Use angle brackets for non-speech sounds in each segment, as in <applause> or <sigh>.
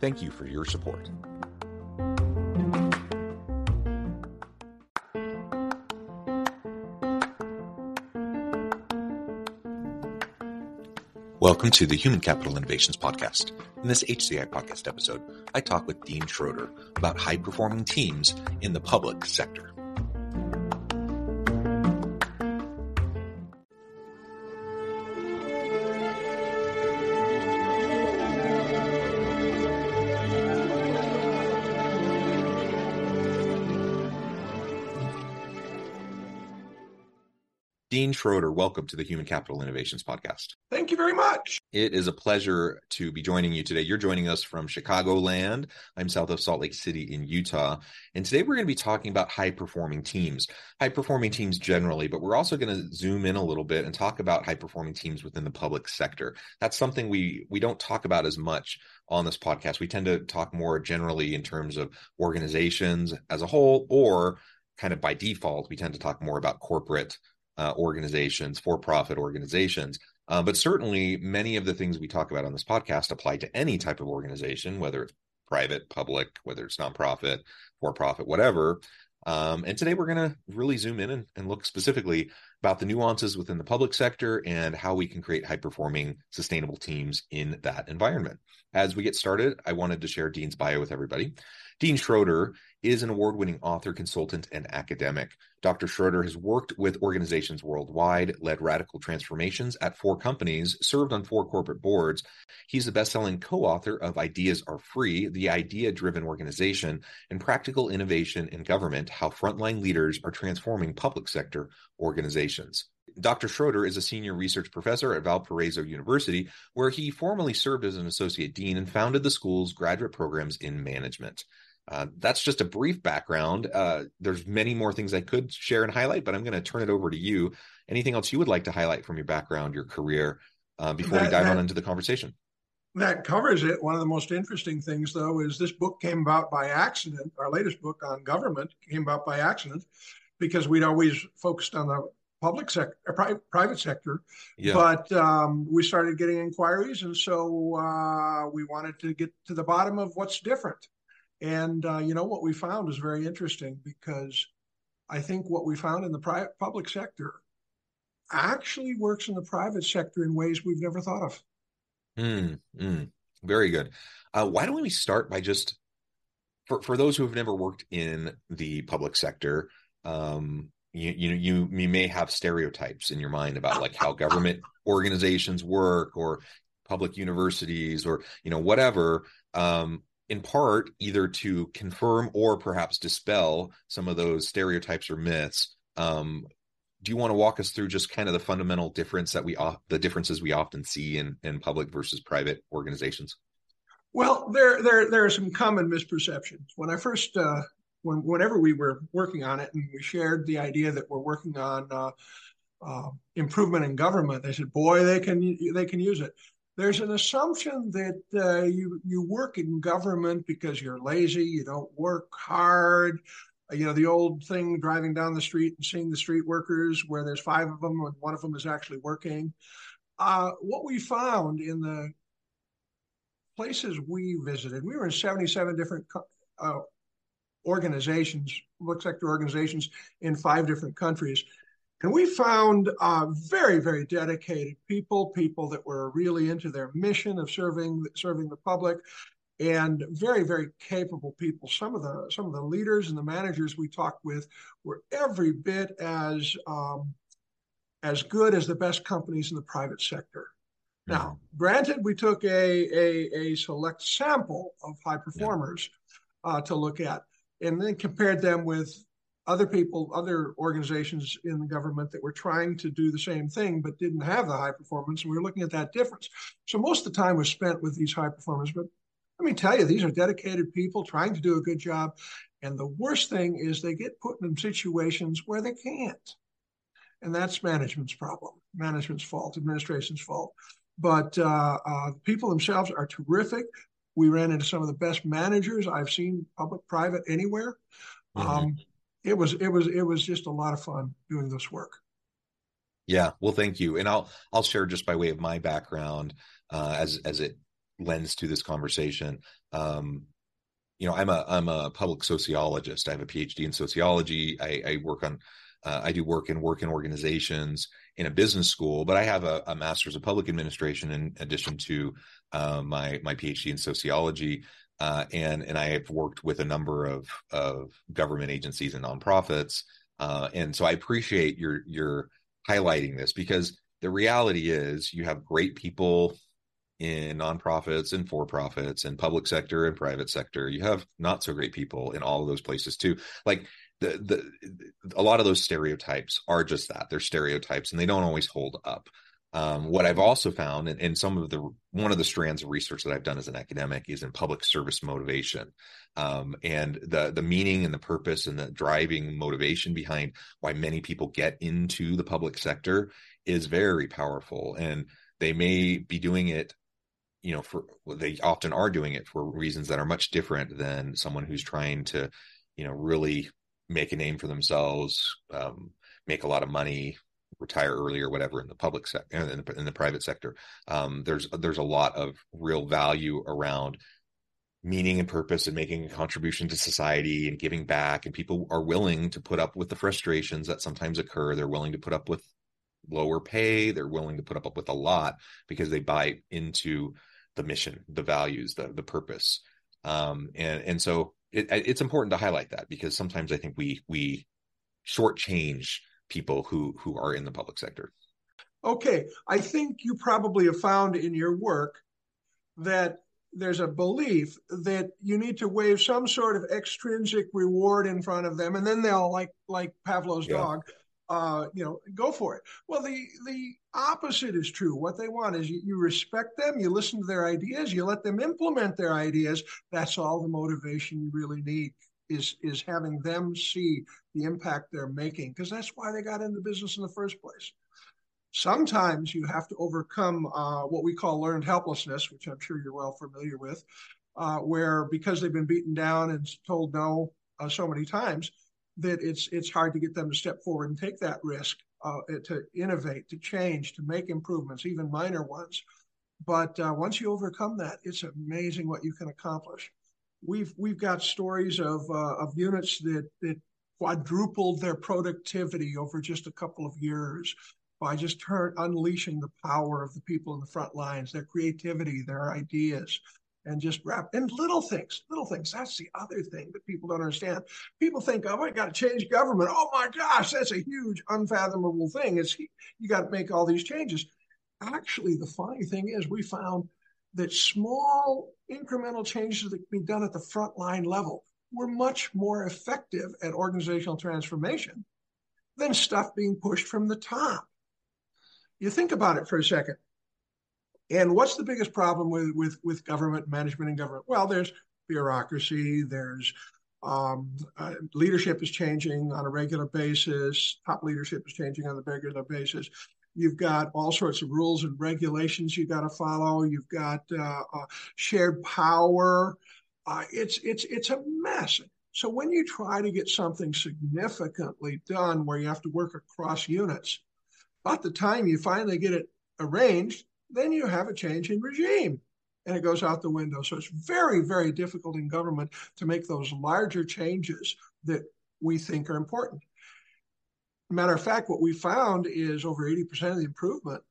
Thank you for your support. Welcome to the Human Capital Innovations Podcast. In this HCI podcast episode, I talk with Dean Schroeder about high performing teams in the public sector. Schroeder, welcome to the Human Capital Innovations Podcast. Thank you very much. It is a pleasure to be joining you today. You're joining us from Chicagoland. I'm south of Salt Lake City in Utah. And today we're going to be talking about high performing teams, high performing teams generally, but we're also going to zoom in a little bit and talk about high performing teams within the public sector. That's something we we don't talk about as much on this podcast. We tend to talk more generally in terms of organizations as a whole or kind of by default, we tend to talk more about corporate uh, organizations, for profit organizations. Uh, but certainly, many of the things we talk about on this podcast apply to any type of organization, whether it's private, public, whether it's nonprofit, for profit, whatever. Um, and today we're going to really zoom in and, and, look specifically about the nuances within the public sector and how we can create high performing, sustainable teams in that environment. As we get started, I wanted to share Dean's bio with everybody. Dean Schroeder is an award winning author, consultant, and academic. Dr. Schroeder has worked with organizations worldwide, led radical transformations at four companies, served on four corporate boards. He's the best selling co author of Ideas Are Free, the idea driven organization, and practical innovation in government How Frontline Leaders Are Transforming Public Sector Organizations. Dr. Schroeder is a senior research professor at Valparaiso University, where he formerly served as an associate dean and founded the school's graduate programs in management. Uh, that's just a brief background. Uh, there's many more things I could share and highlight, but I'm going to turn it over to you. Anything else you would like to highlight from your background, your career, uh, before that, we dive that, on into the conversation? That covers it. One of the most interesting things, though, is this book came about by accident. Our latest book on government came about by accident because we'd always focused on the public sector, uh, private sector, yeah. but um, we started getting inquiries, and so uh, we wanted to get to the bottom of what's different and uh, you know what we found is very interesting because I think what we found in the private public sector actually works in the private sector in ways we've never thought of. Mm, mm, very good. Uh, why don't we start by just for for those who have never worked in the public sector, um, you you know you you may have stereotypes in your mind about like how government organizations work or public universities or you know whatever. Um, in part either to confirm or perhaps dispel some of those stereotypes or myths. Um, do you want to walk us through just kind of the fundamental difference that we the differences we often see in in public versus private organizations? Well, there there there are some common misperceptions. When I first uh, when whenever we were working on it and we shared the idea that we're working on uh, uh, improvement in government, they said, "Boy, they can they can use it." There's an assumption that uh, you you work in government because you're lazy, you don't work hard. You know the old thing, driving down the street and seeing the street workers, where there's five of them and one of them is actually working. Uh, what we found in the places we visited, we were in 77 different uh, organizations, public sector organizations in five different countries. And we found uh, very, very dedicated people, people that were really into their mission of serving serving the public, and very, very capable people. Some of the some of the leaders and the managers we talked with were every bit as um, as good as the best companies in the private sector. Now, mm-hmm. granted, we took a, a, a select sample of high performers yeah. uh, to look at, and then compared them with other people, other organizations in the government that were trying to do the same thing but didn't have the high performance. And we were looking at that difference. So most of the time was spent with these high performers. But let me tell you, these are dedicated people trying to do a good job. And the worst thing is they get put in situations where they can't. And that's management's problem, management's fault, administration's fault. But uh, uh, people themselves are terrific. We ran into some of the best managers I've seen, public, private, anywhere. Mm-hmm. Um, it was it was it was just a lot of fun doing this work. Yeah, well, thank you, and I'll I'll share just by way of my background uh, as as it lends to this conversation. Um, you know, I'm a I'm a public sociologist. I have a PhD in sociology. I, I work on uh, I do work in work in organizations in a business school, but I have a, a master's of public administration in addition to uh, my my PhD in sociology. Uh, and and I have worked with a number of of government agencies and nonprofits, uh, and so I appreciate your your highlighting this because the reality is you have great people in nonprofits and for profits and public sector and private sector. You have not so great people in all of those places too. Like the the a lot of those stereotypes are just that they're stereotypes and they don't always hold up. Um, what I've also found, and, some of the one of the strands of research that I've done as an academic is in public service motivation, um, and the the meaning and the purpose and the driving motivation behind why many people get into the public sector is very powerful, and they may be doing it, you know, for they often are doing it for reasons that are much different than someone who's trying to, you know, really make a name for themselves, um, make a lot of money, retire early or whatever in the public sector in in the private sector um, there's there's a lot of real value around meaning and purpose and making a contribution to society and giving back and people are willing to put up with the frustrations that sometimes occur. They're willing to put up with lower pay. They're willing to put up with a lot because they buy into the mission the values the the purpose. Um, and and so it, it's important to highlight that because sometimes i think we we shortchange people who who are in the public sector. Okay, I think you probably have found in your work that there's a belief that you need to wave some sort of extrinsic reward in front of them, and then they'll like like Pavlov's yeah. dog, uh, you know, go for it. Well, the the opposite is true. What they want is you, you respect them, you listen to their ideas, you let them implement their ideas. That's all the motivation you really need is is having them see the impact they're making because that's why they got into business in the first place. Sometimes you have to overcome uh, what we call learned helplessness which i'm sure you're well familiar with uh, where because they've been beaten down and told no uh, so many times that it's it's hard to get them to step forward and take that risk uh, to innovate to change to make improvements even minor ones. But uh, once you overcome that it's amazing what you can accomplish we've we've got stories of uh, of units that that quadrupled their productivity over just a couple of years by just turn, unleashing the power of the people in the front lines, their creativity, their ideas, and just wrap and little things, little things. That's the other thing that people don't understand. People think, oh, I got to change government. Oh my gosh, that's a huge, unfathomable thing. It's you got to make all these changes. Actually, the funny thing is, we found that small incremental changes that can be done at the frontline level were much more effective at organizational transformation than stuff being pushed from the top. You think about it for a second. And what's the biggest problem with with with government management and government? Well, there's bureaucracy. There's um, uh, leadership is changing on a regular basis. Top leadership is changing on a regular basis. You've got all sorts of rules and regulations you've got to follow. You've got uh, uh, shared power. Uh, it's it's it's a mess. So when you try to get something significantly done, where you have to work across units, about the time you finally get it arranged, then you have a change in regime and it goes out the window. So it's very, very difficult in government to make those larger changes that we think are important. Matter of fact, what we found is over 80% of the improvement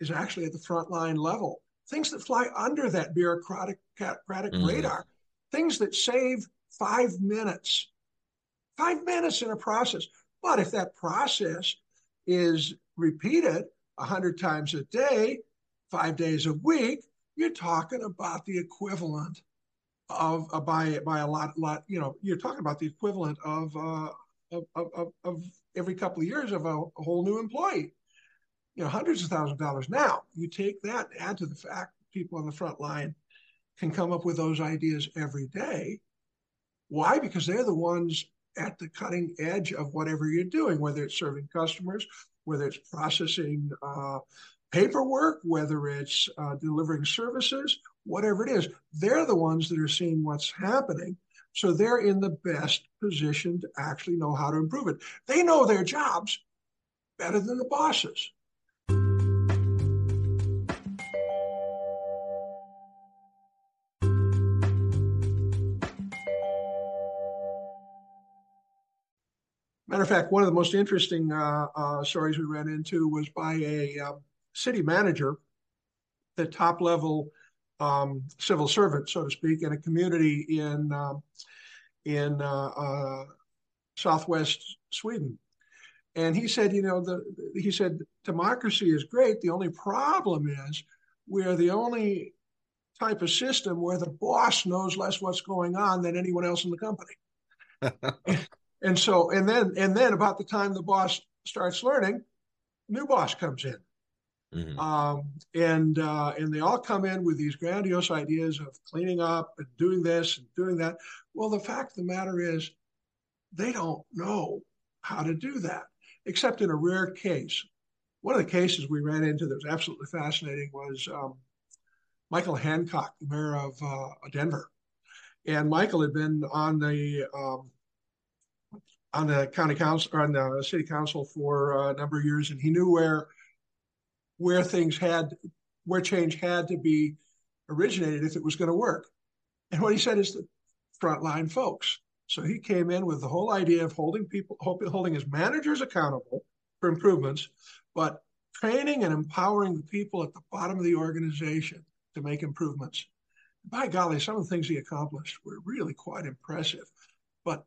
is actually at the frontline level. Things that fly under that bureaucratic, bureaucratic mm. radar, things that save five minutes, five minutes in a process. But if that process is repeated 100 times a day, five days a week, you're talking about the equivalent of uh, by by a lot lot you know you're talking about the equivalent of uh, of, of, of every couple of years of a, a, whole new employee. You know hundreds of thousands of dollars. Now you take that add to the fact people on the front line can come up with those ideas every day. Why? Because they're the ones at the cutting edge of whatever you're doing whether it's serving customers whether it's processing uh, paperwork, whether it's uh, delivering services, whatever it is, they're the ones that are seeing what's happening. So they're in the best position to actually know how to improve it. They know their jobs better than the bosses. Matter of fact, one of the most interesting uh, uh, stories we ran into was by a um, city manager, the top level um, civil servant, so to speak, in a community in um, in uh, uh, southwest Sweden. And he said, you know, the he said democracy is great. The only problem is we're the only type of system where the boss knows less what's going on than anyone else in the company. <laughs> and so, and then, and then about the time the boss starts learning, new boss comes in Mm-hmm. Um, and uh, and they all come in with these grandiose ideas of cleaning up and doing this and doing that. Well, the fact of the matter is, they don't know how to do that, except in a rare case. One of the cases we ran into that was absolutely fascinating was um, Michael Hancock, the mayor of uh, Denver, and Michael had been on the um, on the county council or on the city council for a number of years, and he knew where where things had, where change had to be originated if it was going to work. And what he said is the frontline folks. So he came in with the whole idea of holding people, holding his managers accountable for improvements, but training and empowering the people at the bottom of the organization to make improvements. By golly, some of the things he accomplished were really quite impressive. But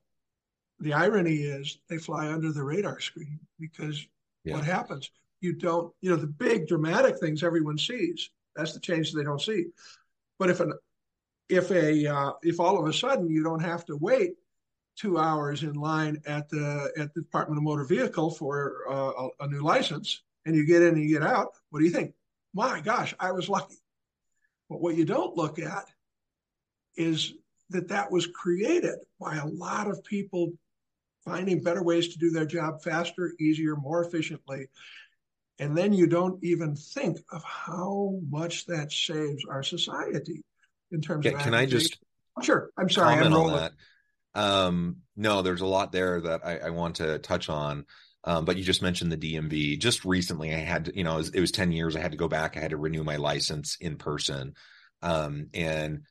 the irony is they fly under the radar screen because yeah. what happens? You don't, you know, the big dramatic things everyone sees. That's the change they don't see. But if an if a uh, if all of a sudden you don't have to wait two hours in line at the at the Department of Motor Vehicle for uh, a, a new license, and you get in and you get out, what do you think? My gosh, I was lucky. But what you don't look at is that that was created by a lot of people finding better ways to do their job faster, easier, more efficiently, and then you don't even think of how much that saves our society in terms yeah, of. Can I just? Sure. I'm sorry. I'm rolling. on that. Um, no, there's a lot there that I, I want to touch on. Um, but you just mentioned the DMV. Just recently, I had, you know, it was, it was 10 years. I had to go back. I had to renew my license in person. Um, and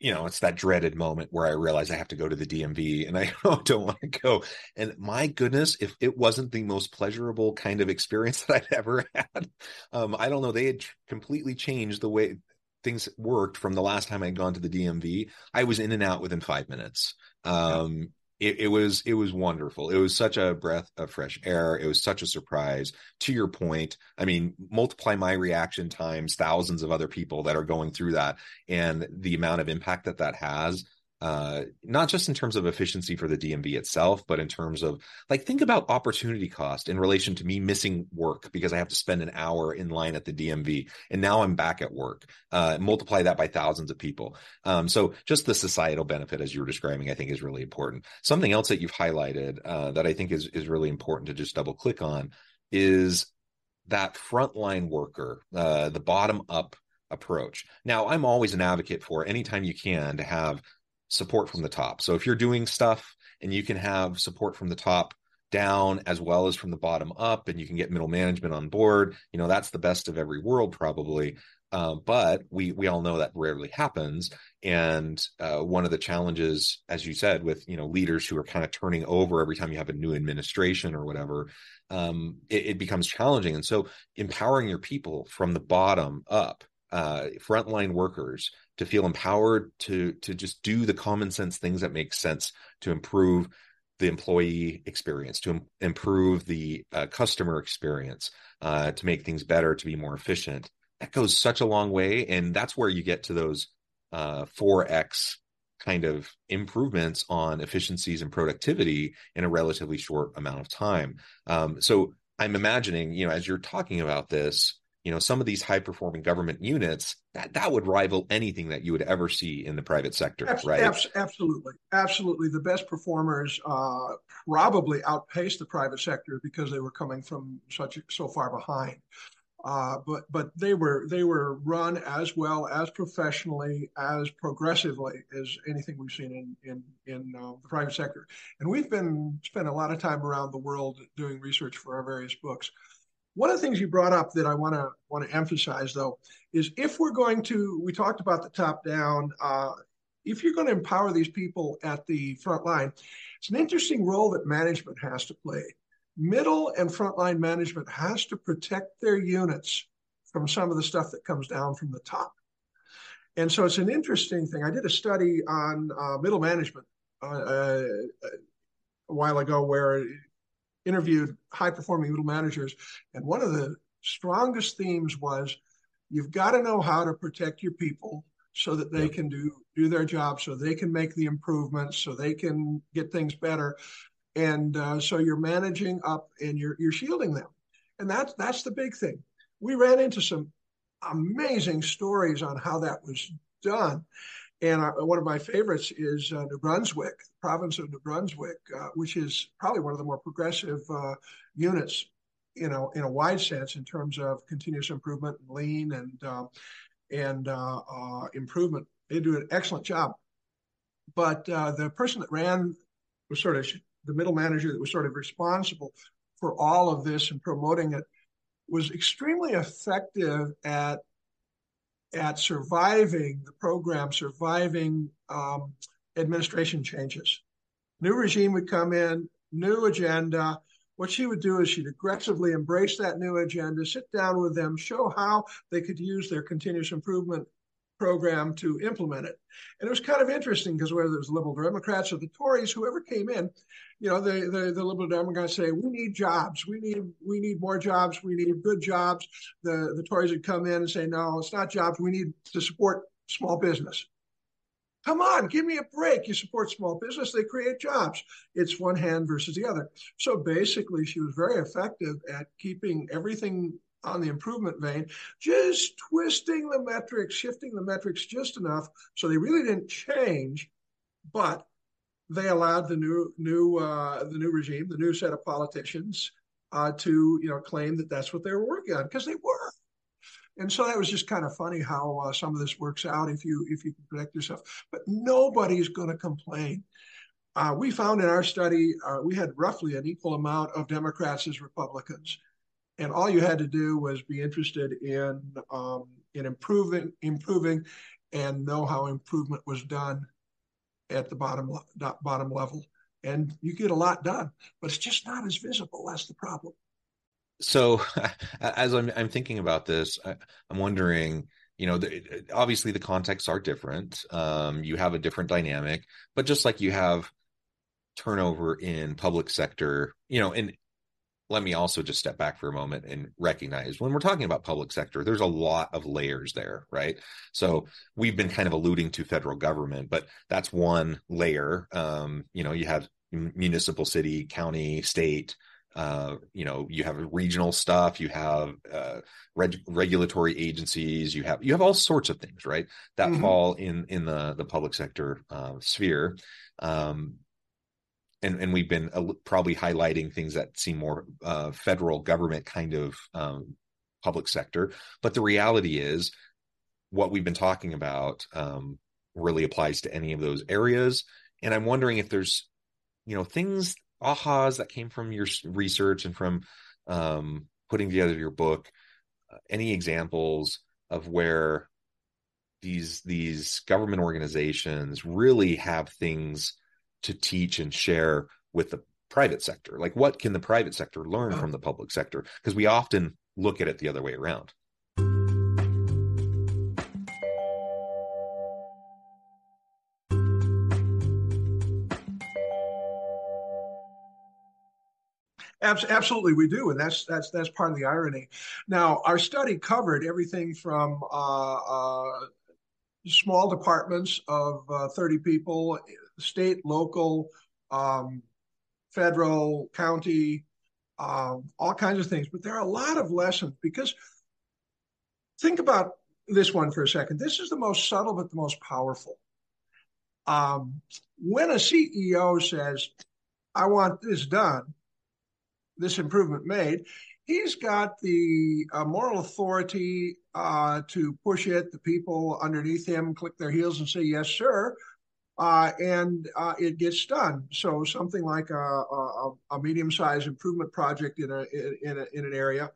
you know, it's that dreaded moment where I realize I have to go to the DMV and I <laughs> don't want to go. And my goodness, if it wasn't the most pleasurable kind of experience <laughs> that I'd ever had, um, I don't know. They had completely changed the way things worked from the last time I'd gone to the DMV. I was in and out within five minutes. Um, it, it, was it was wonderful. It was such a breath of fresh air. It was such a surprise. To your point, I mean, multiply my reaction times thousands of other people that are going through that, and the amount of impact that that has uh, not just in terms of efficiency for the DMV itself, but in terms of like think about opportunity cost in relation to me missing work because I have to spend an hour in line at the DMV and now I'm back at work. Uh, multiply that by thousands of people. Um, so just the societal benefit, as you were describing, I think is really important. Something else that you've highlighted uh, that I think is is really important to just double click on is that frontline worker, uh, the bottom up approach. Now, I'm always an advocate for anytime you can to have support from the top. So if you're doing stuff and you can have support from the top down as well as from the bottom up and you can get middle management on board, you know, that's the best of every world probably. Uh, but we we all know that rarely happens, and uh, one of the challenges, as you said, with you know leaders who are kind of turning over every time you have a new administration or whatever, um, it, it becomes challenging. And so, empowering your people from the bottom up, uh, frontline workers to feel empowered to to just do the common sense things that make sense to improve the employee experience to Im- improve the uh, customer experience uh, to make things better to be more efficient. That goes such a long way and that's where you get to those uh, 4x kind of improvements on efficiencies and productivity in a relatively short amount of time. Um, so i'm imagining you know as you're talking about this you know some of these high performing government units that that would rival anything that you would ever see in the private sector abs- right? abs- absolutely absolutely. The best performers uh, probably outpaced the private sector because they were coming from such so far behind. Uh, but but they were they were run as well as professionally as progressively as anything we've seen in in in uh, the private sector. And we've been spent a lot of time around the world doing research for our various books one of the things you brought up that I want to want to emphasize, though, is if we're going to, we talked about the top down. Uh, if you're going to empower these people at the front line, it's an interesting role that management has to play. Middle and frontline management has to protect their units from some of the stuff that comes down from the top. And so it's an interesting thing. I did a study on uh, middle management uh, uh a while ago where interviewed high performing middle managers, and one of the strongest themes was you've got to know how to protect your people so that they can do do their job, so they can make the improvements, so they can get things better, and uh, so you're managing up and you're you're shielding them, and that's that's the big thing. We ran into some amazing stories on how that was done. And I, one of my favorites is uh, New Brunswick, province of New Brunswick, uh, which is probably one of the more progressive uh, units, you know, in a wide sense in terms of continuous improvement, lean, and uh, and uh, uh, improvement. They do an excellent job. But the person that ran was sort of the middle manager that was sort of responsible for all of this and promoting it was extremely effective at at surviving the program, surviving um, administration changes. New regime would come in, new agenda. What she would do is she'd aggressively embrace that new agenda, sit down with them, show how they could use their continuous improvement program to implement it. And it was kind of interesting because whether it was Liberal Democrats or the Tories, whoever came in, you know, the, the, the Liberal Democrats say, we need jobs. We need we need more jobs. We need good jobs. The, the Tories would come in and say, no, it's not jobs. We need to support small business. Come on, give me a break. You support small business, they create jobs. It's one hand versus the other. So basically, she was very effective at keeping everything on the improvement vein, just twisting the metrics, shifting the metrics just enough so they really didn't change, but they allowed the new new uh, the new regime, the new set of politicians, uh, to you know claim that that's what they were working on because they were. And so that was just kind of funny how uh, some of this works out if you if you can protect yourself. But nobody's going to complain. Uh, we found in our study uh, we had roughly an equal amount of Democrats as Republicans and all you had to do was be interested in um, in improving improving and know how improvement was done at the bottom bottom level. And you get a lot done but it's just not as visible that's the problem. So <laughs> as i'm, I'm thinking about this I, am wondering you know the, obviously the contexts are different um, you have a different dynamic but just like you have turnover in public sector, you know, and let me also just step back for a moment and recognize when we're talking about public sector, there's a lot of layers there, right? So we've been kind of alluding to federal government, but that's one layer. Um, you know, you have municipal, city, county, state. Uh, you know, you have regional stuff, you have uh, reg- regulatory agencies, you have you have all sorts of things, right? That mm-hmm. fall in in the the public sector uh, sphere. Um, and and we've been uh, probably highlighting things that seem more uh, federal government kind of um, public sector. But the reality is what we've been talking about um, really applies to any of those areas. And i'm wondering if there's you know things ahas that came from your research and from um, putting together your book uh, any examples of where these these government organizations really have things to teach and share with the private sector? Like, what can the private sector learn from the public sector? Because we often look at it the other way around. Absolutely, we do, and that's that's that's part of the irony. Now, our study covered everything from uh, uh, small departments of uh, 30 people state, local, um, federal, county, um, all kinds of things. But there are a lot of lessons because think about this one for a second. This is the most subtle but the most powerful. Um, when a CEO says, I want this done, this improvement made, he's got the uh, moral authority uh, to push it. The people underneath him click their heels and say, Yes, sir uh, and uh, it gets done. So something like a, a, a medium-sized improvement project in a in, a, in an area,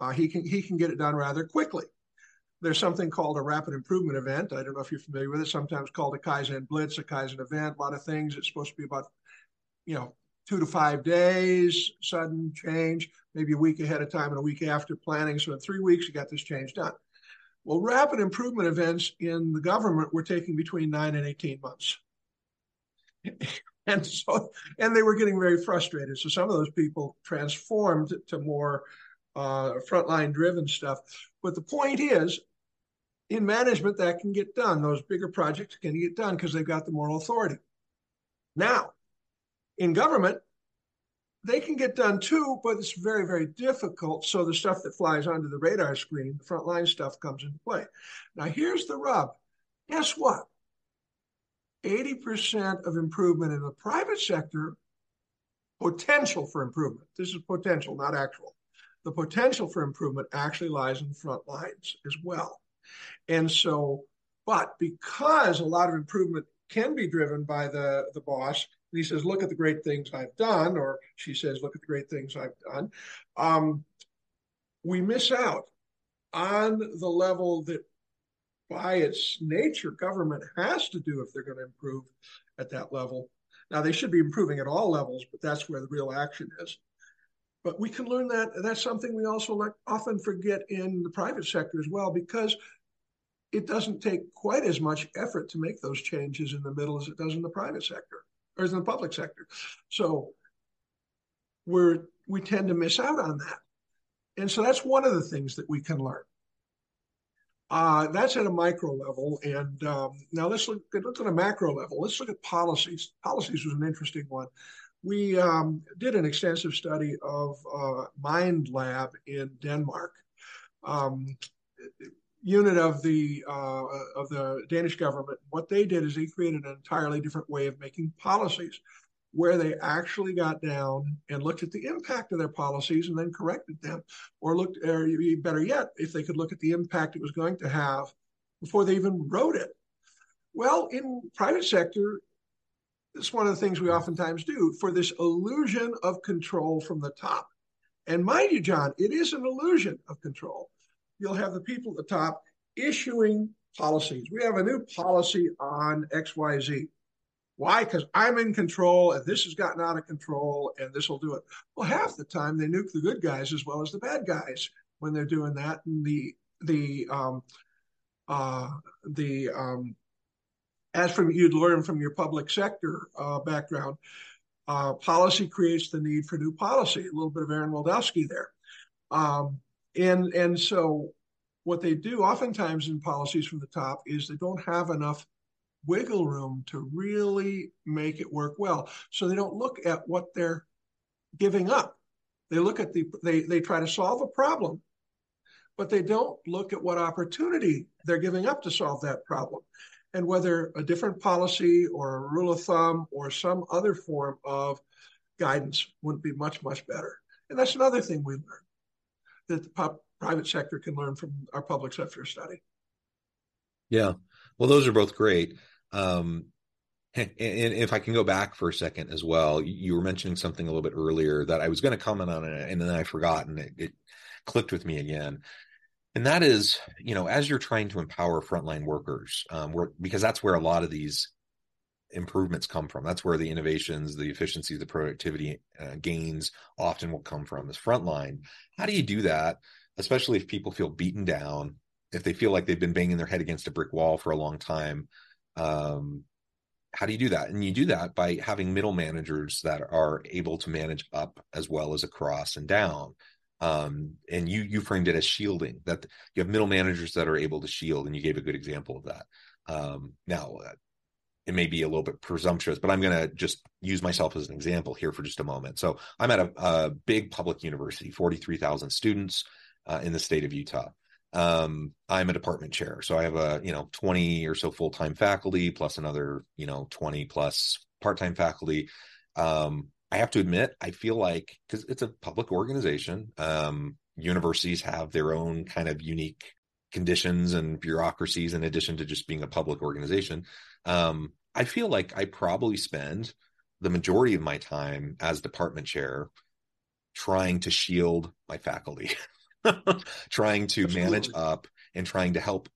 uh, he can he can get it done rather quickly. There's something called a rapid improvement event. I don't know if you're familiar with it. Sometimes called a Kaizen Blitz, a Kaizen event. A lot of things. It's supposed to be about, you know, two to five days, sudden change, maybe a week ahead of time and a week after planning. So in three weeks, you got this change done. Well, rapid improvement events in the government were taking between nine and 18 months. and so, and they were getting very frustrated. So some of those people transformed to more uh, frontline driven stuff. But the point is, in management, that can get done. Those bigger projects can get done because they've got the moral authority. Now, in government, they can get done too, but it's very, very difficult. So the stuff that flies onto the radar screen, the frontline stuff comes into play. Now, here's the rub. Guess what? 80% of improvement in the private sector, potential for improvement. This is potential, not actual. The potential for improvement actually lies in the front lines as well. And so, but because a lot of improvement can be driven by the, the boss, he says, Look at the great things I've done, or she says, Look at the great things I've done. Um, we miss out on the level that, by its nature, government has to do if they're going to improve at that level. Now, they should be improving at all levels, but that's where the real action is. But we can learn that. That's something we also like, often forget in the private sector as well, because it doesn't take quite as much effort to make those changes in the middle as it does in the private sector or in the public sector. So we're we tend to miss out on that. And so that's one of the things that we can learn. Uh, that's at a micro level. And um, now let's look, look at a macro level. Let's look at policies. Policies was an interesting one. We um, did an extensive study of uh, Mind Lab in Denmark. Um, unit of the uh, of the Danish government, what they did is they created an entirely different way of making policies, where they actually got down and looked at the impact of their policies and then corrected them, or looked, or better yet, if they could look at the impact it was going to have before they even wrote it. Well, in private sector, it's one of the things we oftentimes do for this illusion of control from the top. And mind you, John, it is an illusion of control you'll have the people at the top issuing policies. We have a new policy on XYZ. Why? Because I'm in control and this has gotten out of control and this will do it. Well, half the time they nuke the good guys as well as the bad guys when they're doing that. And the the um, uh, the um, as from you'd learn from your public sector uh, background, Uh, policy creates the need for new policy. A little bit of Aaron Wildavsky there. Um, and, and so what they do oftentimes in policies from the top is they don't have enough wiggle room to really make it work well. So they don't look at what they're giving up. They look at the they they try to solve a problem, but they don't look at what opportunity they're giving up to solve that problem. And whether a different policy or a rule of thumb or some other form of guidance would be much, much better. And that's another thing we learn that the private sector can learn from our public sector study. Yeah. Well, those are both great. Um, and if I can go back for a second as well, you were mentioning something a little bit earlier that I was going to comment on and then I forgot, and it, it clicked with me again. And that is, you know, as you're trying to empower frontline workers, um, because that's where a lot of these improvements come from. That's where the innovations, the efficiency, the productivity uh, gains often will come from is frontline. How do you do that, especially if people feel beaten down, if they feel like they've been banging their head against a brick wall for a long time? Um, how do you do that? And you do that by having middle managers that are able to manage up as well as across and down. Um, and you you framed it as shielding that you have middle managers that are able to shield, and you gave a good example of that. Um, now, uh, it may be a little bit presumptuous, but I'm going to just use myself as an example here for just a moment. So I'm at a, a big public university, 43,000 students uh, in the state of Utah. Um i'm a department chair so i have a you know 20 or so full-time faculty plus another you know 20 plus part-time faculty. Um i have to admit i feel like because it's a public organization um universities have their own kind of unique conditions and bureaucracies in addition to just being a public organization um i feel like i probably spend the majority of my time as department chair trying to shield my faculty <laughs> trying to Absolutely. manage up and trying to help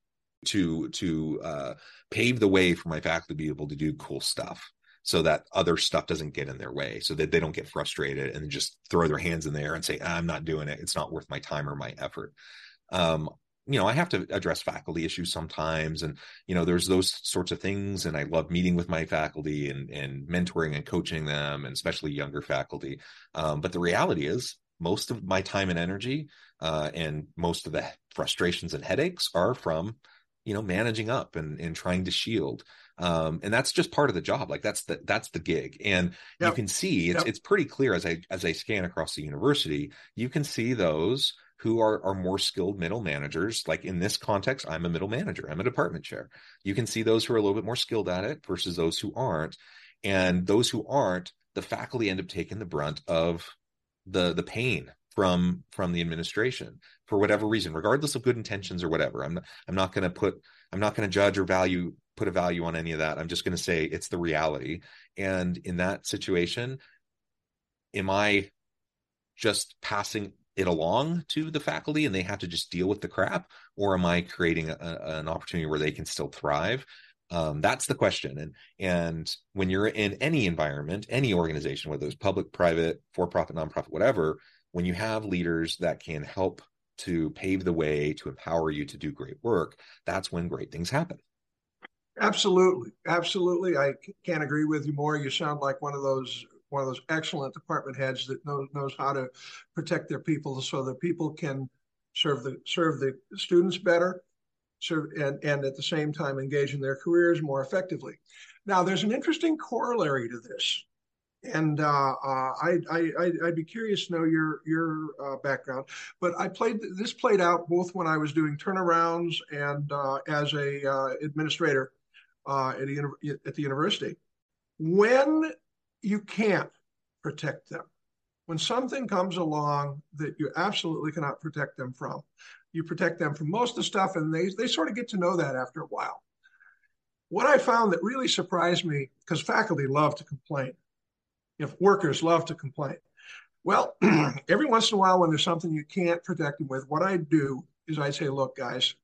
to to uh, pave the way for my faculty to be able to do cool stuff so that other stuff doesn't get in their way so that they don't get frustrated and just throw their hands in the air and say i'm not doing it it's not worth my time or my effort um, you know i have to address faculty issues sometimes and you know there's those sorts of things and i love meeting with my faculty and and mentoring and coaching them and especially younger faculty um, but the reality is most of my time and energy uh, and most of the frustrations and headaches are from you know managing up and and trying to shield um, and that's just part of the job like that's the that's the gig and yep. you can see it's yep. it's pretty clear as i as i scan across the university you can see those who are are more skilled middle managers. Like in this context i'm a middle manager. I'm a department chair. You can see those who are a little bit more skilled at it versus those who aren't. And those who aren't the faculty end up taking the brunt of the the pain from from the administration for whatever reason regardless of good intentions or whatever. I'm not, i'm not going to put i'm not going to judge or value put a value on any of that. I'm just going to say it's the reality. And in that situation am i just passing it along to the faculty and they have to just deal with the crap or am i creating a, an opportunity where they can still thrive um, that's the question. And and when you're in any environment, any organization, whether it's public, private, for-profit, nonprofit, whatever, when you have leaders that can help to pave the way to empower you to do great work, that's when great things happen. Absolutely, absolutely. I can't agree with you more. You sound like one of those one of those excellent department heads that knows knows how to protect their people so that people can serve the serve the students better and, and at the same time engage in their careers more effectively. Now, there's an interesting corollary to this. And uh, uh, I, I'd be curious to know your your uh, background. But I played this played out both when I was doing turnarounds and uh, as a uh, administrator uh, at, a, at the university. When you can't protect them, when something comes along that you absolutely cannot protect them from, you protect them from most of the stuff, and they they sort of get to know that after a while. What I found that really surprised me, because faculty love to complain, if workers love to complain. Well, <clears throat> every once in a while, when there's something you can't protect them with, what I do is I say, look, guys,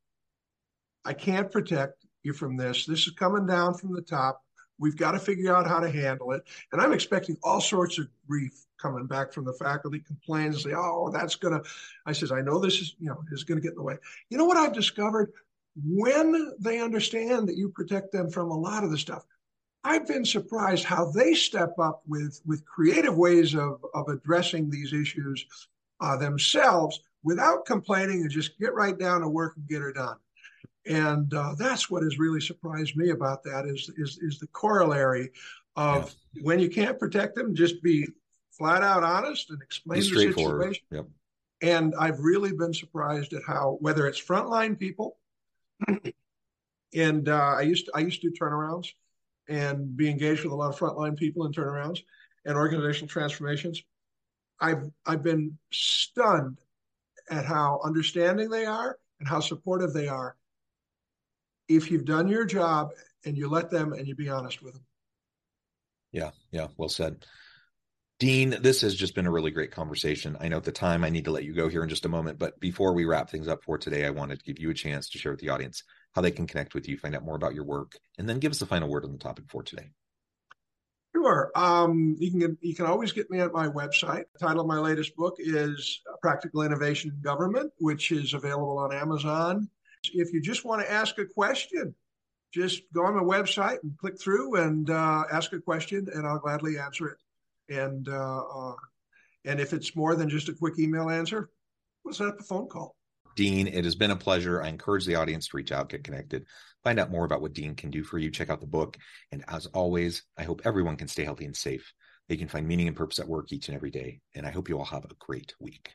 I can't protect you from this. This is coming down from the top. We've got to figure out how to handle it. And I'm expecting all sorts of grief coming back from the faculty, complaints, say, oh, that's going to, I says, I know this is, you know, is going to get in the way. You know what I've discovered? When they understand that you protect them from a lot of the stuff, I've been surprised how they step up with with creative ways of of addressing these issues uh, themselves without complaining and just get right down to work and get her done. And uh, that's what has really surprised me about that is is is the corollary of yeah. when you can't protect them, just be flat out honest and explain the situation. Yep. And I've really been surprised at how whether it's frontline people, and uh, I used to, I used to do turnarounds and be engaged with a lot of frontline people in turnarounds and organizational transformations. I've I've been stunned at how understanding they are and how supportive they are. If you've done your job and you let them and you be honest with them. Yeah, yeah, well said. Dean, this has just been a really great conversation. I know at the time I need to let you go here in just a moment, but before we wrap things up for today, I wanted to give you a chance to share with the audience how they can connect with you, find out more about your work, and then give us the final word on the topic for today. Sure. Um, you can you can always get me at my website. The title of my latest book is Practical Innovation in Government, which is available on Amazon. If you just want to ask a question, just go on my website and click through and uh, ask a question, and I'll gladly answer it and uh, uh, and if it's more than just a quick email answer, we'll set up a phone call. Dean, it has been a pleasure. I encourage the audience to reach out, get connected, find out more about what Dean can do for you. Check out the book. And as always, I hope everyone can stay healthy and safe. They can find meaning and purpose at work each and every day. And I hope you all have a great week.